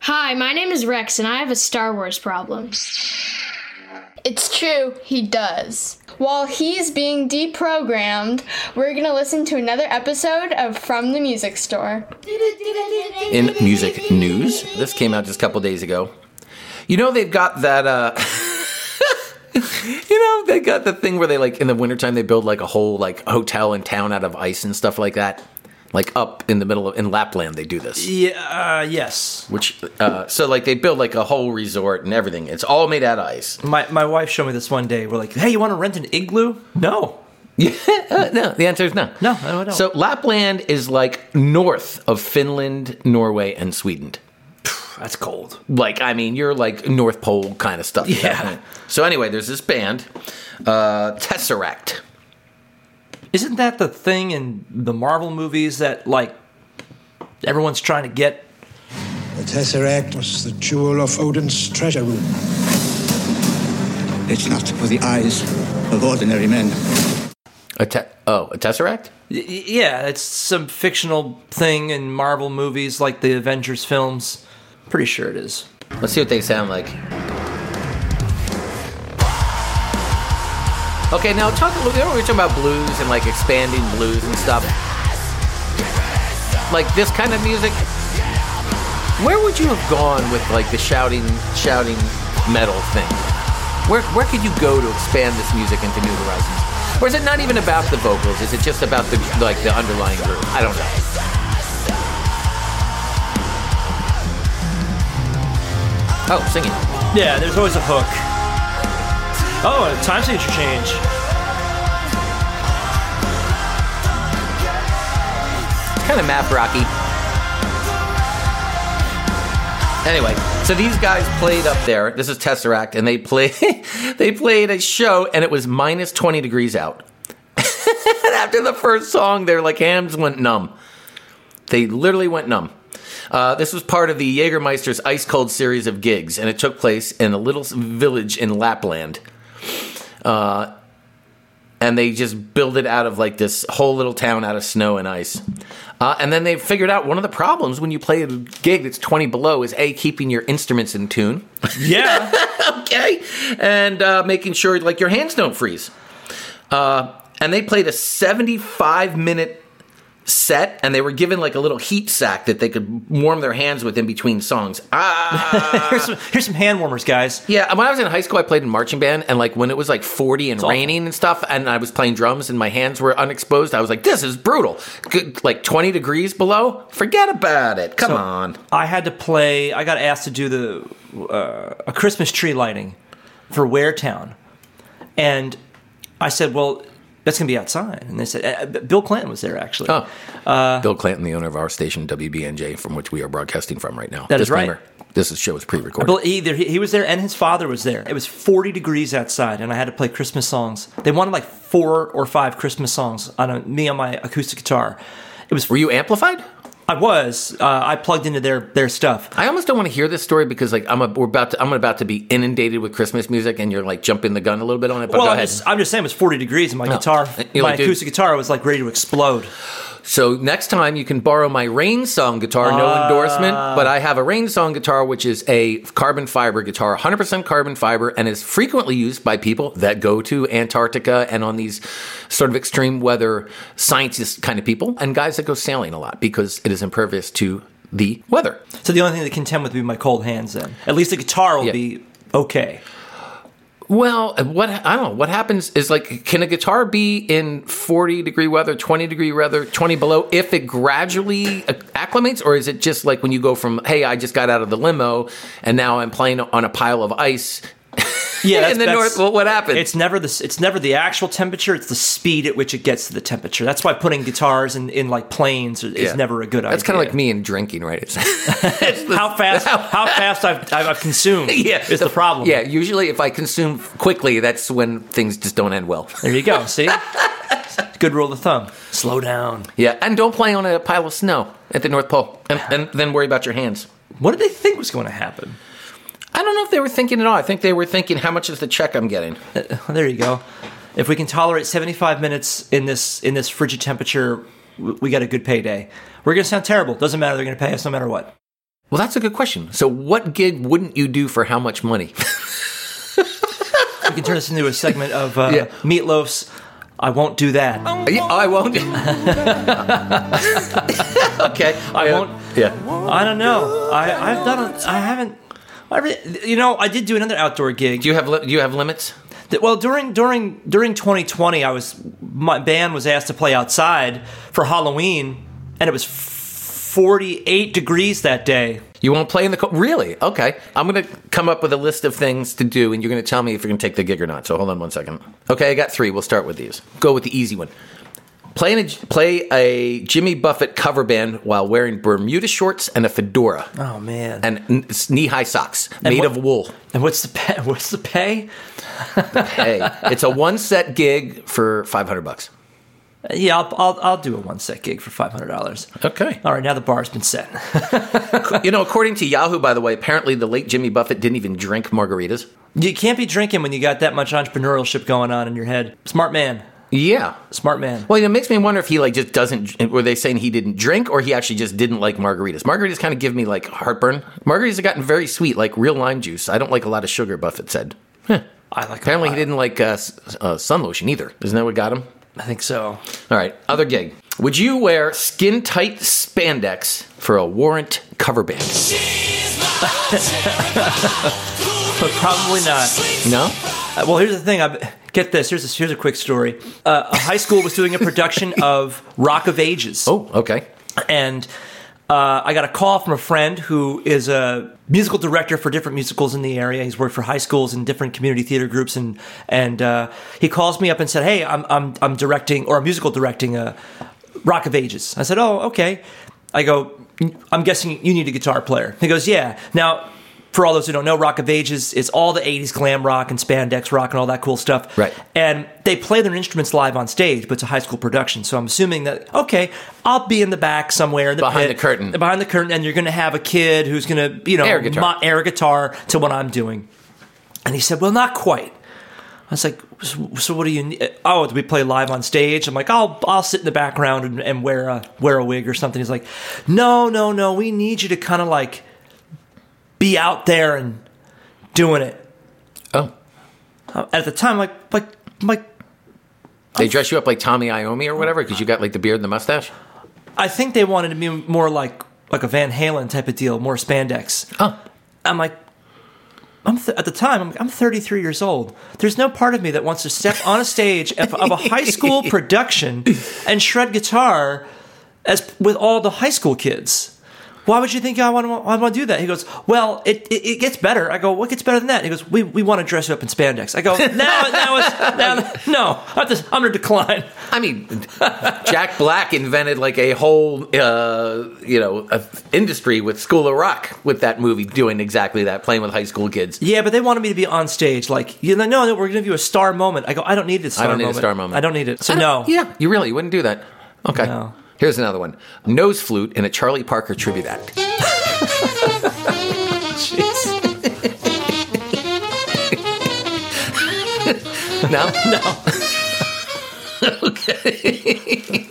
Hi, my name is Rex, and I have a Star Wars problem. It's true, he does. While he's being deprogrammed, we're gonna listen to another episode of From the Music Store. In music news, this came out just a couple days ago. You know they've got that. uh You know they got the thing where they like in the wintertime they build like a whole like hotel in town out of ice and stuff like that. Like up in the middle of in Lapland they do this. Yeah, uh, yes. Which uh so like they build like a whole resort and everything. It's all made out of ice. My my wife showed me this one day. We're like, hey, you want to rent an igloo? No, Yeah, uh, no, the answer is no. no, I don't. So Lapland is like north of Finland, Norway, and Sweden. that's cold. Like, I mean, you're like North Pole kind of stuff. Yeah. So anyway, there's this band, uh, Tesseract. Isn't that the thing in the Marvel movies that like everyone's trying to get? The Tesseract was the jewel of Odin's treasure room. It's not for the eyes of ordinary men. A te- oh, a Tesseract? Y- y- Yeah, it's some fictional thing in Marvel movies like the Avengers films. Pretty sure it is. Let's see what they sound like. Okay, now talk. We were talking about blues and like expanding blues and stuff. Like this kind of music. Where would you have gone with like the shouting, shouting metal thing? Where where could you go to expand this music into new horizons? Or is it not even about the vocals? Is it just about the like the underlying groove? I don't know. Oh, singing. Yeah, there's always a hook. Oh, a time signature change. kind of map rocky. Anyway, so these guys played up there. This is Tesseract, and they played they played a show, and it was minus twenty degrees out. and after the first song, their like hands went numb. They literally went numb. Uh, this was part of the Jägermeister's ice cold series of gigs, and it took place in a little village in Lapland. Uh, and they just build it out of like this whole little town out of snow and ice. Uh, and then they figured out one of the problems when you play a gig that's 20 below is A, keeping your instruments in tune. Yeah. okay. And uh, making sure like your hands don't freeze. Uh, and they played a 75 minute set and they were given like a little heat sack that they could warm their hands with in between songs. Ah. here's, some, here's some hand warmers, guys. Yeah, when I was in high school, I played in marching band, and like when it was like forty and awful. raining and stuff, and I was playing drums, and my hands were unexposed. I was like, "This is brutal." Good, like twenty degrees below, forget about it. Come So, on. I had to play. I got asked to do the uh, a Christmas tree lighting for Waretown, and I said, "Well, that's going to be outside." And they said, uh, "Bill Clinton was there actually." Oh, Uh, Bill Clinton, the owner of our station WBNJ, from which we are broadcasting from right now. That is right. This is, show is pre-recorded. Well, either he, he was there and his father was there. It was 40 degrees outside, and I had to play Christmas songs. They wanted like four or five Christmas songs on a, me on my acoustic guitar. It was. Were you amplified? I was. Uh, I plugged into their their stuff. I almost don't want to hear this story because like I'm a, we're about to, I'm about to be inundated with Christmas music, and you're like jumping the gun a little bit on it. But well, go I'm ahead. just, I'm just saying it was 40 degrees, and my guitar, You my like, dude- acoustic guitar, was like ready to explode. So next time you can borrow my Rain Song guitar, no Ah. endorsement, but I have a Rain Song guitar which is a carbon fiber guitar, 100% carbon fiber, and is frequently used by people that go to Antarctica and on these sort of extreme weather scientist kind of people, and guys that go sailing a lot because it is impervious to the weather. So the only thing to contend with would be my cold hands. Then at least the guitar will Yeah. be okay. Well, uh, what I don't know. What happens is like, can a guitar be in forty degree weather, twenty degree weather, twenty below, if it gradually acclimates, or is it just like when you go from, hey, I just got out of the limo and now I'm playing on a pile of ice Yeah, in the north? What happens? It's never the it's never the actual temperature. It's the speed at which it gets to the temperature. That's why putting guitars in, in like planes is Yeah. never a good idea. That's kind of like me and drinking, right? It's, it's the- how fast how fast I've, I've consumed. yeah, is the problem. Yeah, usually if I consume quickly, that's when things just don't end well. There you go. See, good rule of thumb. Slow down. Yeah, and don't play on a pile of snow at the North Pole, and, and then worry about your hands. What did they think was going to happen? I don't know if they were thinking at all. I think they were thinking, how much is the check I'm getting? Uh, there you go. If we can tolerate 75 minutes in this in this frigid temperature, we got a good payday. We're going to sound terrible. Doesn't matter. They're going to pay us no matter what. Well, that's a good question. So, what gig wouldn't you do for how much money? We can turn this into a segment of uh, Yeah. Meatloaf's I Won't Do That. I won't. okay, I won't. Yeah. I don't know. I, I've done. A, I haven't. I you know, I did do another outdoor gig. Do you have li- do you have limits? Well, during during during 2020, I was my band was asked to play outside for Halloween, and it was 48 degrees that day. You won't play in the cold? Really? Okay. I'm going to come up with a list of things to do, and you're going to tell me if you're going to take the gig or not. So hold on one second. Okay, I got three. We'll start with these. Go with the easy one. Play, a, play a Jimmy Buffett cover band while wearing Bermuda shorts and a fedora Oh man! and knee high socks made what- of wool. And what's the pay? What's the pay? Hey, it's a one set gig for 500 bucks. Yeah, I'll I'll, I'll do a one set gig for five hundred dollars. Okay. All right, now the bar's been set. You know, according to Yahoo, by the way, apparently the late Jimmy Buffett didn't even drink margaritas. you can't be drinking when you got that much entrepreneurship going on in your head. Smart man, Yeah. smart man. Well, it makes me wonder if he like just doesn't. Were they saying he didn't drink, or he actually just didn't like margaritas? Margaritas kind of give me like heartburn. Margaritas have gotten very sweet, like real lime juice. I don't like a lot of sugar. Buffett said. Huh. I like. Apparently, he didn't like uh, uh, sun lotion either. Isn't that what got him? I think so. All right, other gig. Would you wear skin tight spandex for a warrant cover band? But probably not. No. Uh, well, here's the thing. I get this. Here's a, here's a quick story. Uh, a high school was doing a production of Rock of Ages. Oh, okay. and uh, I got a call from a friend who is a musical director for different musicals in the area. He's worked for high schools and different community theater groups, and and uh, he calls me up and said, "Hey, I'm I'm I'm directing or I'm musical directing a Rock of Ages." I said, "Oh, okay." I go, "I'm guessing you need a guitar player." He goes, "Yeah." Now. For all those who don't know, Rock of Ages is all the 80s glam rock and spandex rock and all that cool stuff. Right. And they play their instruments live on stage, but it's a high school production. So I'm assuming that, okay, I'll be in the back somewhere in the Behind pit, the curtain. Behind the curtain, and you're going to have a kid who's going to, you know, Air guitar. air guitar to what I'm doing. And he said, well, not quite. I was like, so, so what do you need? Uh, oh, do we play live on stage? I'm like, I'll, I'll sit in the background and, and wear a, wear a wig or something. He's like, no, no, no, we need you to kind of like be out there and doing it. Oh, Uh, At the time, like, like, like, they dress you up like Tommy Iommi or whatever because you got like the beard and the mustache. I think they wanted to be more like like a Van Halen type of deal, more spandex. Oh, I'm like, I'm th- at the time, I'm, I'm 33 years old. There's no part of me that wants to step on a stage of, of a high school production and shred guitar as with all the high school kids. Why would you think I want to, I want to do that? He goes, well, it, it, it gets better. I go, what gets better than that? He goes, we, we want to dress you up in spandex. I go, now, now it's, now, no, I'm, just, I'm going to decline. I mean, Jack Black invented like a whole, uh, you know, industry with School of Rock with that movie doing exactly that, playing with high school kids. Yeah, but they wanted me to be on stage. Like, you know, no, no, we're going to give you a star moment. I go, I don't need this star I don't need a star moment. I don't need it. So no. Yeah, you really wouldn't do that. Okay. No. Here's another one: nose flute in a Charlie Parker tribute act. no, No. Okay.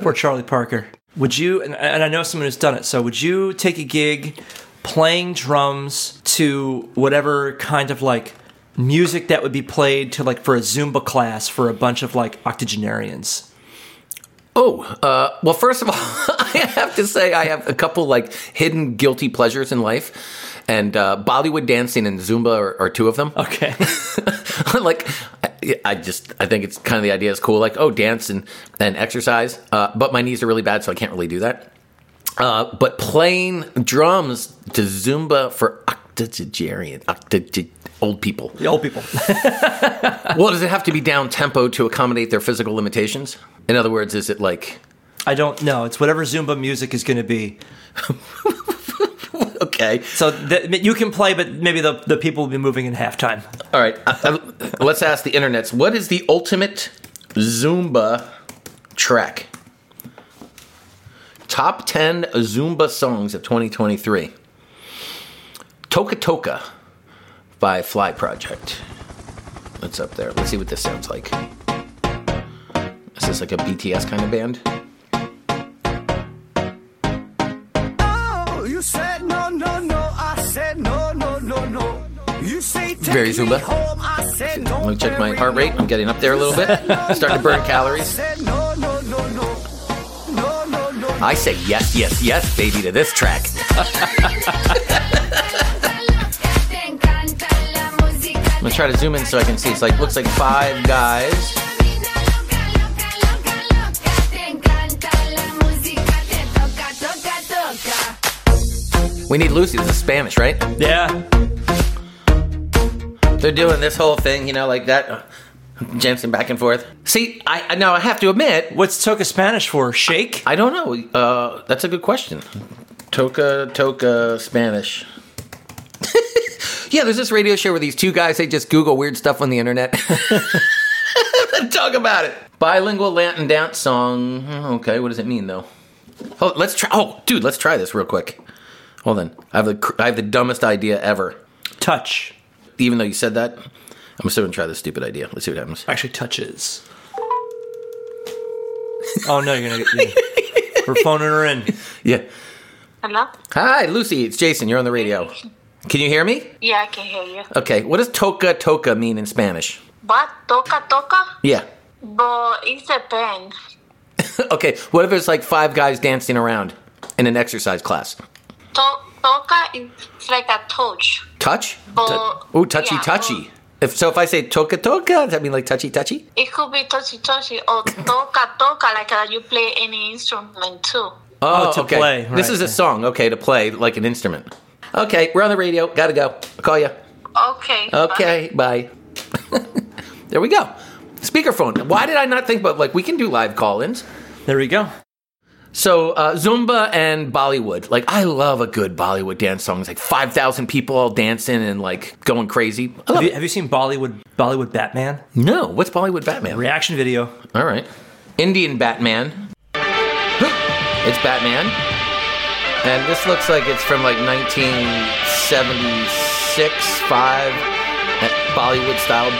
Poor Charlie Parker. Would you, and, and I know someone who's done it, so would you take a gig playing drums to whatever kind of like music that would be played to like for a Zumba class for a bunch of like octogenarians? Oh, uh, well, first of all, I have to say I have a couple like hidden guilty pleasures in life, and uh, Bollywood dancing and Zumba are, are two of them. Okay. like, I, I just I think it's kind of the idea is cool. Like, oh, dance and and exercise, uh, but my knees are really bad, so I can't really do that. Uh, but playing drums to Zumba for octogenarian, octogen, old people. the old people. Well, does it have to be down tempo to accommodate their physical limitations? In other words, is it like I don't know. It's whatever Zumba music is going to be. okay? So th- you can play, but maybe the, the people will be moving in halftime. All right, uh, uh, let's ask the internets. What is the ultimate Zumba track? Top 10 Zumba songs of 2023. Toca Toca by Fly Project. That's up there. Let's see what this sounds like. Is this like a BTS kind of band? Oh, you said no, no, no. I said no, no, no, no. You say take Very Zumba. home. I said no. Let me check my heart rate. I'm getting up there a little bit. Starting to burn I calories. said no, no, no, no. No, no, no. I say yes, yes, yes, baby, to this track. I'm gonna try to zoom in so I can see. It's like looks like five guys. We need Lucy. This is Spanish, right? Yeah. They're doing this whole thing, you know, like that, uh, dancing back and forth. See, I I- now I have to admit, What's toca Spanish for? Shake? I don't know. Uh, that's a good question. Toca, toca, Spanish. yeah, there's this radio show where these two guys they just Google weird stuff on the internet. Talk about it. Bilingual Latin dance song. Hmm, Okay, what does it mean though? Oh, let's try. Oh, dude, let's try this real quick. Hold on. I have the I have the dumbest idea ever. Touch. Even though you said that, I'm still gonna try this stupid idea. Let's see what happens. Actually, touches. oh no, you're gonna get. Yeah. We're phoning her in. Yeah. Hello? Hi, Lucy. It's Jason. You're on the radio. Can you hear me? Yeah, I can hear you. Okay. What does toca toca mean in Spanish? But toca toca, Yeah. but it depends. okay. What if it's like five guys dancing around in an exercise class? To- toca is like a touch. Touch? But- Ooh, touchy yeah, touchy. If so, if I say toca toca, does that mean like touchy touchy? It could be touchy touchy or toca toca, like uh, you play any instrument too. Oh, to okay. play, This is a song. Okay, to play like an instrument. Okay, we're on the radio. Gotta go. I'll call you. Okay. Okay, bye. there we go. Speakerphone. Why did I not think about like we can do live call-ins? There we go. So uh, Zumba and Bollywood. Like I love a good Bollywood dance song. It's like five thousand people all dancing and like going crazy. Have you, have you seen Bollywood Bollywood Batman No, what's Bollywood Batman? reaction video? All right, Indian Batman. It's Batman, and this looks like it's from like 1976, five, uh, Bollywood style.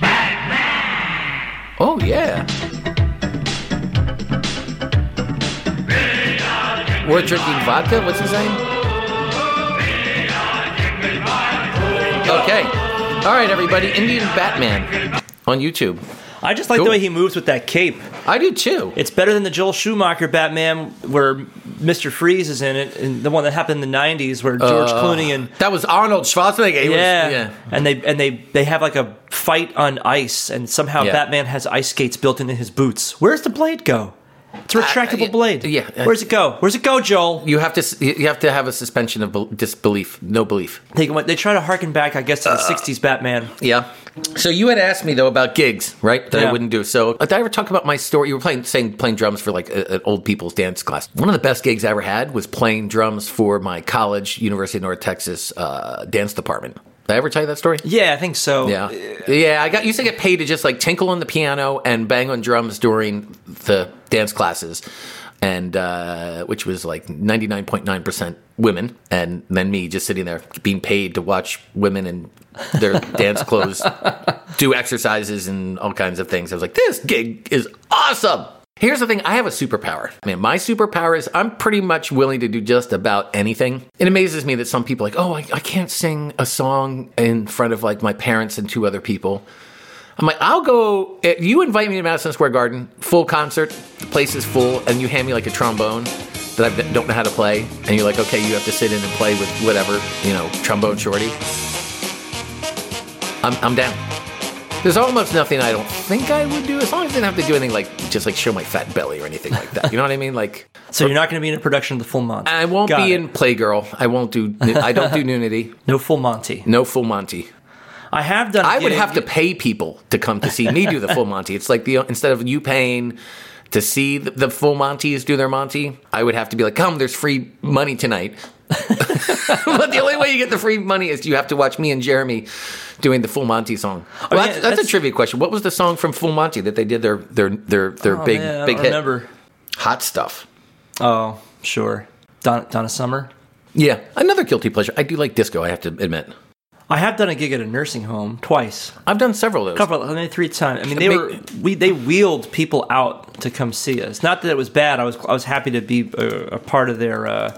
Batman! Oh yeah. We're drinking vodka. What's his name? Okay. All right, everybody. Indian Batman on YouTube. I just like Cool. the way he moves with that cape. I do too. It's better than the Joel Schumacher Batman where Mr. Freeze is in it, and the one that happened in the '90s where George uh, Clooney and That was Arnold Schwarzenegger. He was- yeah, yeah. and they and they they have like a fight on ice, and somehow Yeah. Batman has ice skates built into his boots. Where's the blade go? It's a retractable yeah, blade. yeah, uh, Where's it go? Where's it go, Joel? You have to you have to have a suspension of bel- disbelief, no belief. They they try to harken back, I guess, to the Uh, '60s Batman. Yeah. So you had asked me though about gigs, right? That I wouldn't do. So did I ever talk about my story? You were playing saying playing drums for like a- an old people's dance class. One of the best gigs I ever had was playing drums for my college, University of North Texas uh, dance department. Did I ever tell you that story? Yeah, I think so. Yeah, yeah. I got used to get paid to just like tinkle on the piano and bang on drums during the dance classes, and uh, which was like ninety nine point nine percent women, and then me just sitting there being paid to watch women in their dance clothes do exercises and all kinds of things. I was like, this gig is awesome. Here's the thing I have a superpower. I mean, my superpower is I'm pretty much willing to do just about anything. It amazes me that some people like, oh, I, I can't sing a song in front of like my parents and two other people. I'm like, I'll go. If you invite me to Madison Square Garden, full concert, the place is full, and you hand me like a trombone that I don't know how to play, and you're like, okay, you have to sit in and play with whatever, you know, trombone shorty. I'm, I'm down. There's almost nothing I don't think I would do, as long as I didn't have to do anything like just like show my fat belly or anything like that. You know what I mean? Like, So you're not going to be in a production of the Full Monty. I won't Got be it. in Playgirl. I won't do. I don't do nudity. no Full Monty. No full Monty. I have done. I would have to pay people to come to see me do the full Monty. It's like the instead of you paying to see the, the full Monties do their Monty, I would have to be like, "Come, there's free money tonight." but the only way you get the free money is you have to watch me and Jeremy doing the Full Monty song. Well, Oh, yeah, that's, that's, a trivia question. What was the song from Full Monty that they did their their their their Oh, big man, I big don't hit? Remember? Hot stuff. Oh, sure. Don, Donna Summer. Yeah, another guilty pleasure. I do like disco. I have to admit. I have done a gig at a nursing home twice. I've done several of those. couple, I mean, three times. I mean, they Make- were we they wheeled people out to come see us. Not that it was bad. I was I was happy to be a, a part of their uh,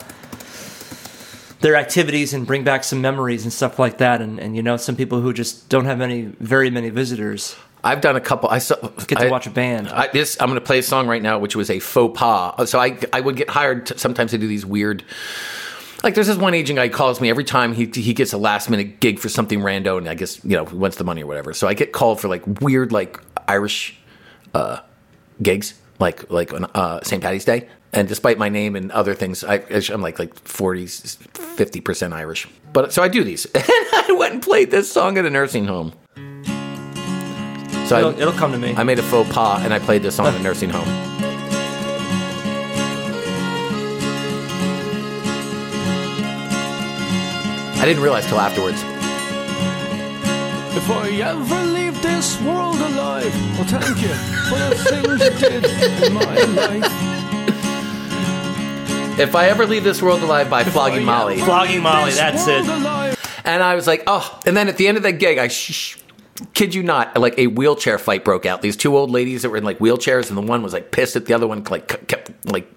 their activities and bring back some memories and stuff like that. And, and you know, some people who just don't have any very many visitors I've done a couple. I saw, get to I- watch a band. I, this I'm going to play a song right now, which was a faux pas. So I I would get hired to, sometimes to do these weird. Like there's this one agent guy calls me every time he he gets a last minute gig for something rando, and I guess you know he wants the money or whatever. So I get called for like weird like Irish uh, gigs, like like on uh, St. Patty's Day. And despite my name and other things, I, I'm like like 40, 50 percent Irish. But so I do these, and I went and played this song at a nursing home. So It'll, it'll come to me. I made a faux pas and I played this song in a nursing home. I didn't realize till afterwards. If I ever leave this world alive, well, thank you for the things you did in my life. If I ever leave this world alive by flogging Molly. Flogging Molly, that's it. And I was like, oh. And then at the end of that gig, I sh- kid you not, like a wheelchair fight broke out. These two old ladies that were in like wheelchairs, and the one was like pissed at the other one, like kept like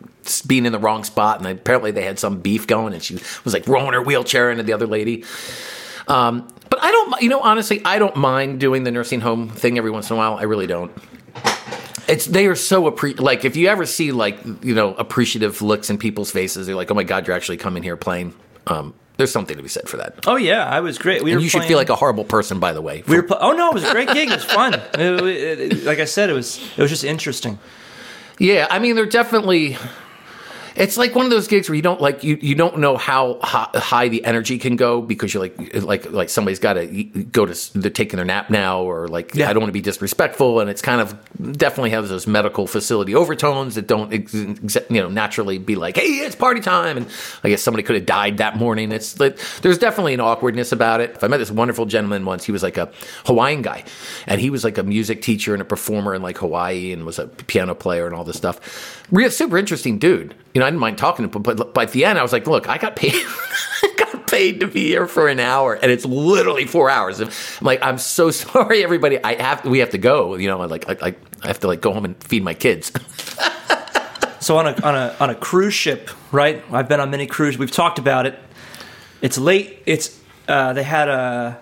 being in the wrong spot. And apparently they had some beef going, and she was like rolling her wheelchair into the other lady. Um, but I don't, you know, honestly, I don't mind doing the nursing home thing every once in a while. I really don't. It's they are so appre- like if you ever see like you know appreciative looks in people's faces, they're like, oh my god, you're actually coming here playing. Um, there's something to be said for that. Oh yeah, I was great. We And were you should feel like a horrible person, by the way. We were. Pl- oh no, it was a great gig. It was fun. It- it- it- like I said, it was. It was just interesting. yeah, I mean, they're definitely. It's like one of those gigs where you don't like you, you don't know how hi- high the energy can go because you're like like like somebody's got to go to they're taking their nap now or like Yeah. I don't want to be disrespectful and it's kind of definitely has those medical facility overtones that don't ex- ex- you know naturally be like hey it's party time and I guess somebody could have died that morning it's like there's definitely an awkwardness about it. I met this wonderful gentleman once he was like a Hawaiian guy and he was like a music teacher and a performer in like Hawaii and was a piano player and all this stuff. Real super interesting dude. You know, I didn't mind talking to him, but, but at the end, I was like, "Look, I got paid, I got paid to be here for an hour, and it's literally four hours." I'm like, "I'm so sorry, everybody. I have we have to go. You know, like I, I, I have to like go home and feed my kids." So on a on a on a cruise ship, right? I've been on many cruises. We've talked about it. It's late. It's uh, they had a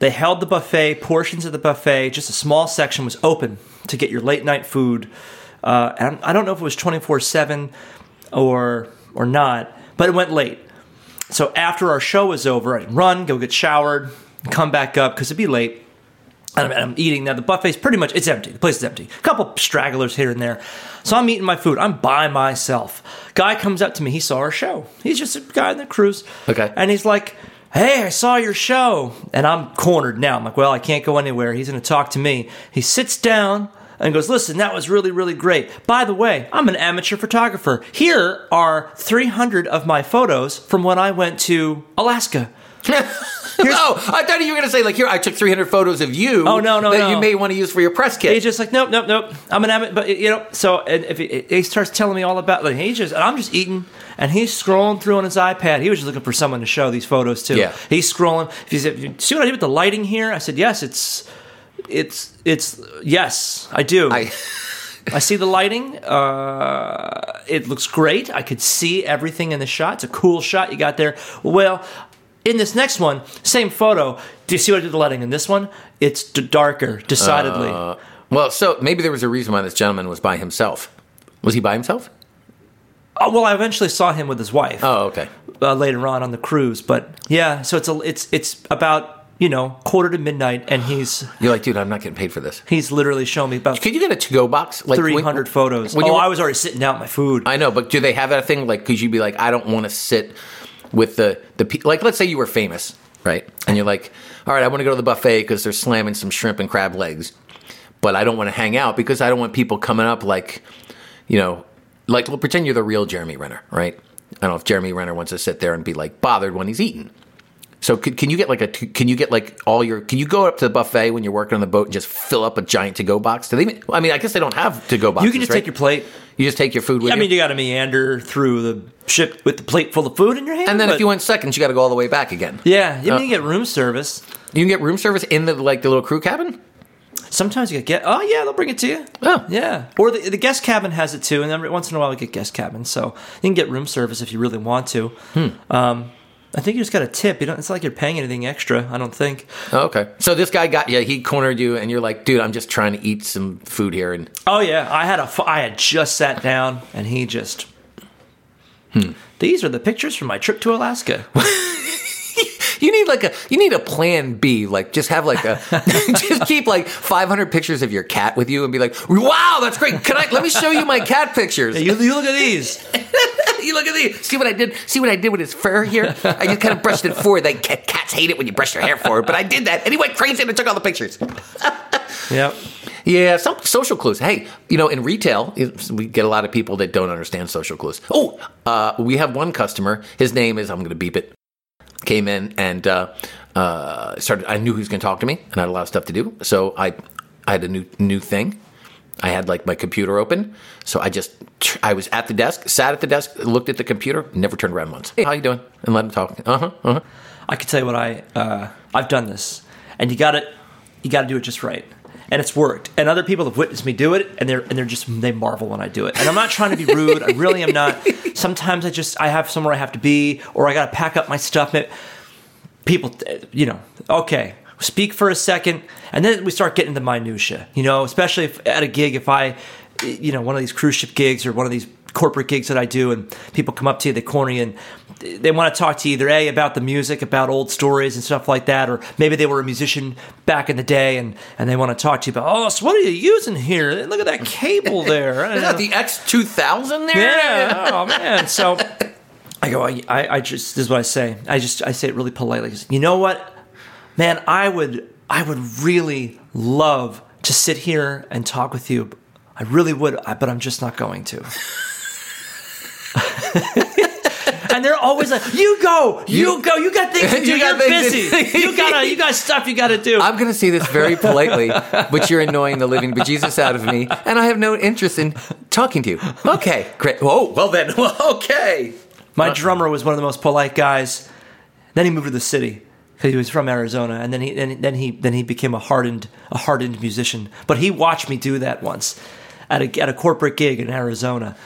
they held the buffet portions of the buffet. Just a small section was open to get your late night food. Uh, and I don't know if it was twenty four seven or or not, but it went late. So after our show was over, I'd run, go get showered, come back up because it'd be late. And I'm, I'm eating now. The buffet's pretty much it's empty. The place is empty. A couple stragglers here and there. So I'm eating my food. I'm by myself. Guy comes up to me. He saw our show. He's just a guy in the cruise. Okay. And he's like, "Hey, I saw your show." And I'm cornered now. I'm like, "Well, I can't go anywhere." He's going to talk to me. He sits down and goes, "Listen, that was really, really great. By the way, I'm an amateur photographer. Here are 300 of my photos from when I went to Alaska." oh, I thought you were going to say like, "Here, I took 300 photos of you." Oh, no, no, that no. you may want to use for your press kit. He's just like, nope, nope, nope. I'm an amateur, but you know. So and if he, he starts telling me all about, like, he just, and I'm just eating, and he's scrolling through on his iPad. He was just looking for someone to show these photos to. Yeah. He's scrolling. He said, "You "See what I did with the lighting here?" I said, "Yes, it's, it's, it's, yes, I do." I, I see the lighting. Uh, it looks great. I could see everything in the shot. It's a cool shot you got there. Well, in this next one, same photo. Do you see what I did the lighting? In this one, it's d- darker, decidedly. Uh, well, so maybe there was a reason why this gentleman was by himself. Was he by himself? Oh, well, I eventually saw him with his wife Oh, okay. uh, later on on the cruise. But yeah, so it's a, it's it's about you know quarter to midnight, and he's You're like, dude, I'm not getting paid for this. he's literally showing me about Could you get a to-go box? Like when- three hundred photos. when oh, you- I was already sitting out my food. I know, but do they have that thing? Like, could you be like, I don't want to sit with the the pe- like? Let's say you were famous, right? And you're like, all right, I want to go to the buffet because they're slamming some shrimp and crab legs, but I don't want to hang out because I don't want people coming up like, you know, like well, pretend you're the real Jeremy Renner, right? I don't know if Jeremy Renner wants to sit there and be like bothered when he's eating. So could, can you get like a can you get like all your can you go up to the buffet when you're working on the boat and just fill up a giant to go box? Do they? even- I mean, I guess they don't have to go boxes. you can just right? take your plate. You just take your food with I you. mean, you got to meander through the ship with the plate full of food in your hand. And then if you went seconds, you got to go all the way back again. yeah, you Uh, can get room service. You can get room service in the like the little crew cabin. Sometimes you get oh yeah, they'll bring it to you. Oh. yeah, or the, the guest cabin has it too, and then every once in a while we get guest cabin, so you can get room service if you really want to. Hmm. Um, I think you just got a tip. You don't. It's not like you're paying anything extra. I don't think. Oh, okay. So this guy got yeah, he cornered you, and you're like, dude, I'm just trying to eat some food here, and Oh yeah, I had a. I had just sat down, and he just. Hmm. These are the pictures from my trip to Alaska. you need like a you need a plan B. Like just have like a just keep like 500 pictures of your cat with you, and be like, wow, that's great. Can I let me show you my cat pictures? you, you look at these. you look at these. See what I did? See what I did with his fur here? I just kind of brushed it forward. Like cats hate it when you brush their hair forward, but I did that, and he went crazy and took all the pictures. Yep. Yeah, some social clues. Hey, you know, in retail, we get a lot of people that don't understand social clues. Oh, uh, we have one customer. His name is I'm going to beep it. Came in and uh, uh, started. I knew he was going to talk to me, and I had a lot of stuff to do. So I, I had a new new thing. I had like my computer open, so I just I was at the desk, sat at the desk, looked at the computer, never turned around once. Hey, how you doing? And let him talk. Uh huh. Uh huh. I can tell you what I uh, I've done this, and you got to you got to do it just right, and it's worked. And other people have witnessed me do it, and they're and they're just they marvel when I do it. And I'm not trying to be rude. I really am not. Sometimes I just I have somewhere I have to be, or I got to pack up my stuff. People, you know, okay. Speak for a second, and then we start getting into minutia. You know, especially if at a gig, if I, you know, one of these cruise ship gigs or one of these corporate gigs that I do, and people come up to you, they corner you, and they want to talk to you either a about the music, about old stories and stuff like that, or maybe they were a musician back in the day, and and they want to talk to you about, oh, so what are you using here? Look at that cable there. Is that the X2000 there? Yeah. Oh man. So I go. I, I, just. This is what I say. I just. I say it really politely. You know what, man? I would. I would really love to sit here and talk with you. I really would, but I'm just not going to. and they're always like, "You go, you, go, you got things to do. You you're busy. you gotta, you got stuff you gotta do." I'm going to say this very politely, but you're annoying the living bejesus out of me, and I have no interest in talking to you. Okay, great. Oh, well then, well, okay. My drummer was one of the most polite guys. Then he moved to the city because he was from Arizona, and then he then, then he then he became a hardened a hardened musician. But he watched me do that once at a at a corporate gig in Arizona.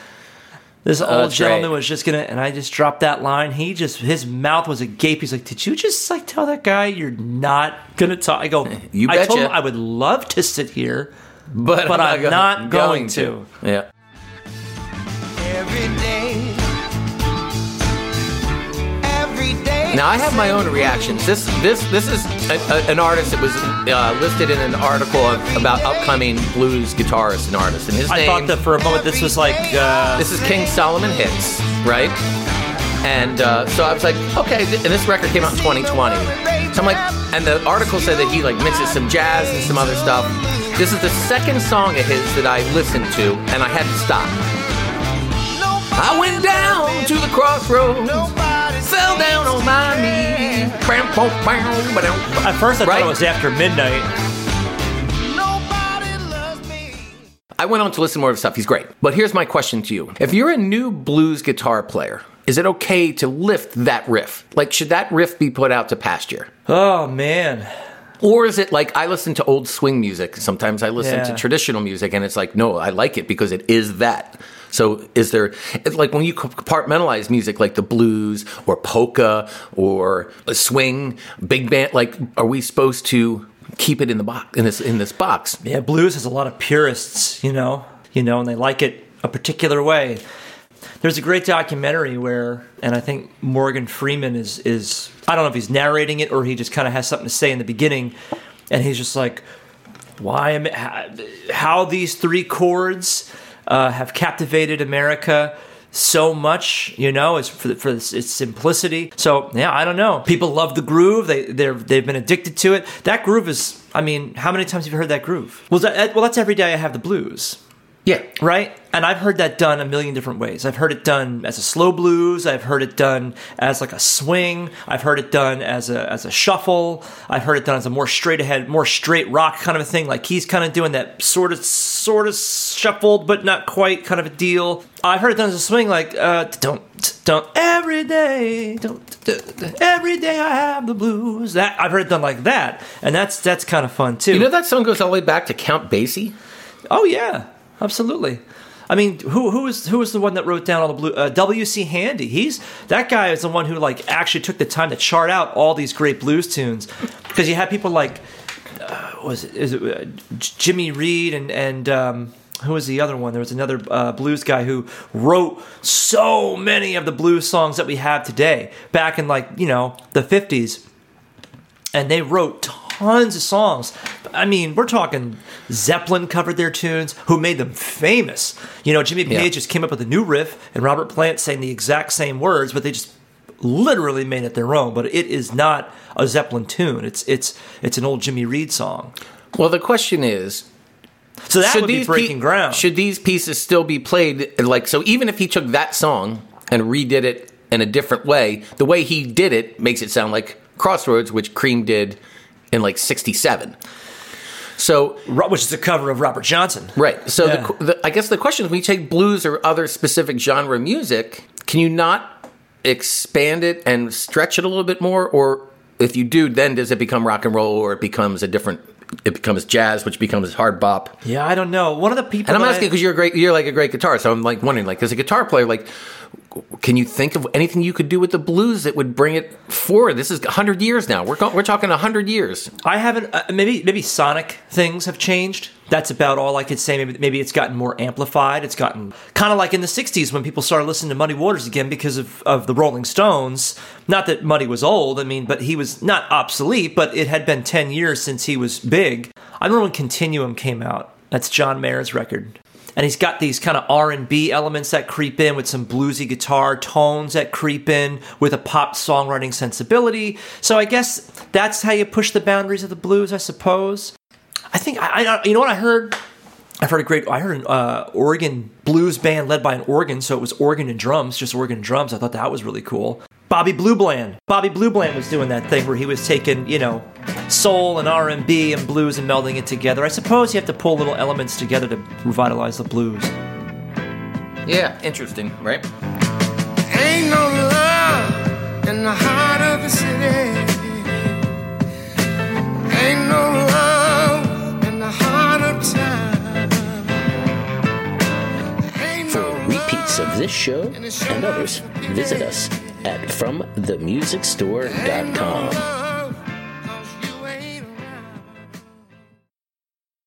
This oh, old that's gentleman right. was just gonna, and I just dropped that line. He just his mouth was agape. He's like, "Did you just like tell that guy you're not gonna talk?" I go, You I told him I would love to sit here, But, but I'm go- not going to. Yeah. Now I have my own reactions. This this this is a, a, an artist that was uh, listed in an article of, about upcoming blues guitarists and artists, and his I name. thought that for a moment this was like uh, This is King Solomon Hicks, right? And uh, so I was like, okay, th- and this record came out in 2020. So I'm like, and the article said that he like mixes some jazz and some other stuff. This is the second song of his that I listened to, and I had to stop. I went down to the crossroads, fell down on my knees. Bam, bam, bam, ba-dum. at first I Right? thought it was after midnight. Nobody loves me. I went on to listen more of his stuff. He's great. But here's my question to you. If you're a new blues guitar player, is it okay to lift that riff? Like, should that riff be put out to pasture? Oh man. Or is it like I listen to old swing music? Sometimes I listen to traditional music, and it's like, no, I like it because it is that. So, is there, like when you compartmentalize music like the blues or polka or a swing, big band, like, are we supposed to keep it in the box, in this, in this box? Yeah, blues has a lot of purists, you know, you know, and they like it a particular way. There's a great documentary where, and I think Morgan Freeman is is I don't know if he's narrating it or he just kind of has something to say in the beginning, and he's just like, why am how, how these three chords uh, have captivated America so much, you know, it's for, for its, simplicity. So yeah, I don't know. People love the groove. They they're they've been addicted to it. That groove is. I mean, how many times have you heard that groove? Well, that, well, that's every day I have the blues Yeah. right? And I've heard that done a million different ways. I've heard it done as a slow blues. I've heard it done as like a swing. I've heard it done as a as a shuffle. I've heard it done as a more straight ahead, more straight rock kind of a thing. Like he's kind of doing that sort of sort of shuffled but not quite kind of a deal. I've heard it done as a swing, like uh, don't don't every day don't every day I have the blues. That I've heard it done like that, and that's that's kind of fun too. You know that song goes all the way back to Count Basie? Oh yeah, absolutely. I mean, who who was who was the one that wrote down all the blue? Uh, W. C. Handy. He's that guy is the one who like actually took the time to chart out all these great blues tunes because you had people like uh, was it, is it uh, Jimmy Reed and and um, who was the other one? There was another uh, blues guy who wrote so many of the blues songs that we have today back in like you know the fifties, and they wrote tons of songs. I mean, we're talking Zeppelin covered their tunes, who made them famous. You know, Jimmy Page Yeah. just came up with a new riff, and Robert Plant saying the exact same words, but they just literally made it their own. But it is not a Zeppelin tune. It's it's it's an old Jimmy Reed song. Well, the question is, So that would be breaking pe- ground. Should these pieces still be played? Like, so even if he took that song and redid it in a different way, the way he did it makes it sound like Crossroads, which Cream did in like '67. So which is a cover of Robert Johnson. Right. So Yeah. the, the, I guess the question is, when you take blues or other specific genre music, can you not expand it and stretch it a little bit more, or if you do, then does it become rock and roll, or it becomes a different? It becomes jazz, which becomes hard bop. Yeah, I don't know. One of the people And I'm asking because you're a great, you're like a great guitarist. So I'm like wondering, like, as a guitar player, like, can you think of anything you could do with the blues that would bring it forward? This is 100 years now. We're go- we're talking 100 years. I haven't. Uh, maybe maybe sonic things have changed. That's about all I could say. Maybe maybe it's gotten more amplified. It's gotten kind of like in the '60s when people started listening to Muddy Waters again because of of the Rolling Stones. Not that Muddy was old. I mean, but he was not obsolete. But it had been ten years since he was big. I remember when Continuum came out. That's John Mayer's record. And he's got these kind of R&B elements that creep in with some bluesy guitar tones that creep in with a pop songwriting sensibility. So I guess that's how you push the boundaries of the blues, I suppose. I think I, I you know what I heard. I've heard a great. I heard an uh, organ blues band led by an organ, so it was organ and drums, just organ and drums. I thought that was really cool. Bobby Blue Bland. Bobby Blue Bland was doing that thing where he was taking, you know, soul and R and B and blues and melding it together. I suppose you have to pull little elements together to revitalize the blues. Yeah, interesting, right? Ain't no love in the heart of the city. Ain't no love in the heart of town. Ain't For repeats of this show and others, visit us at FromTheMusicStore.com. love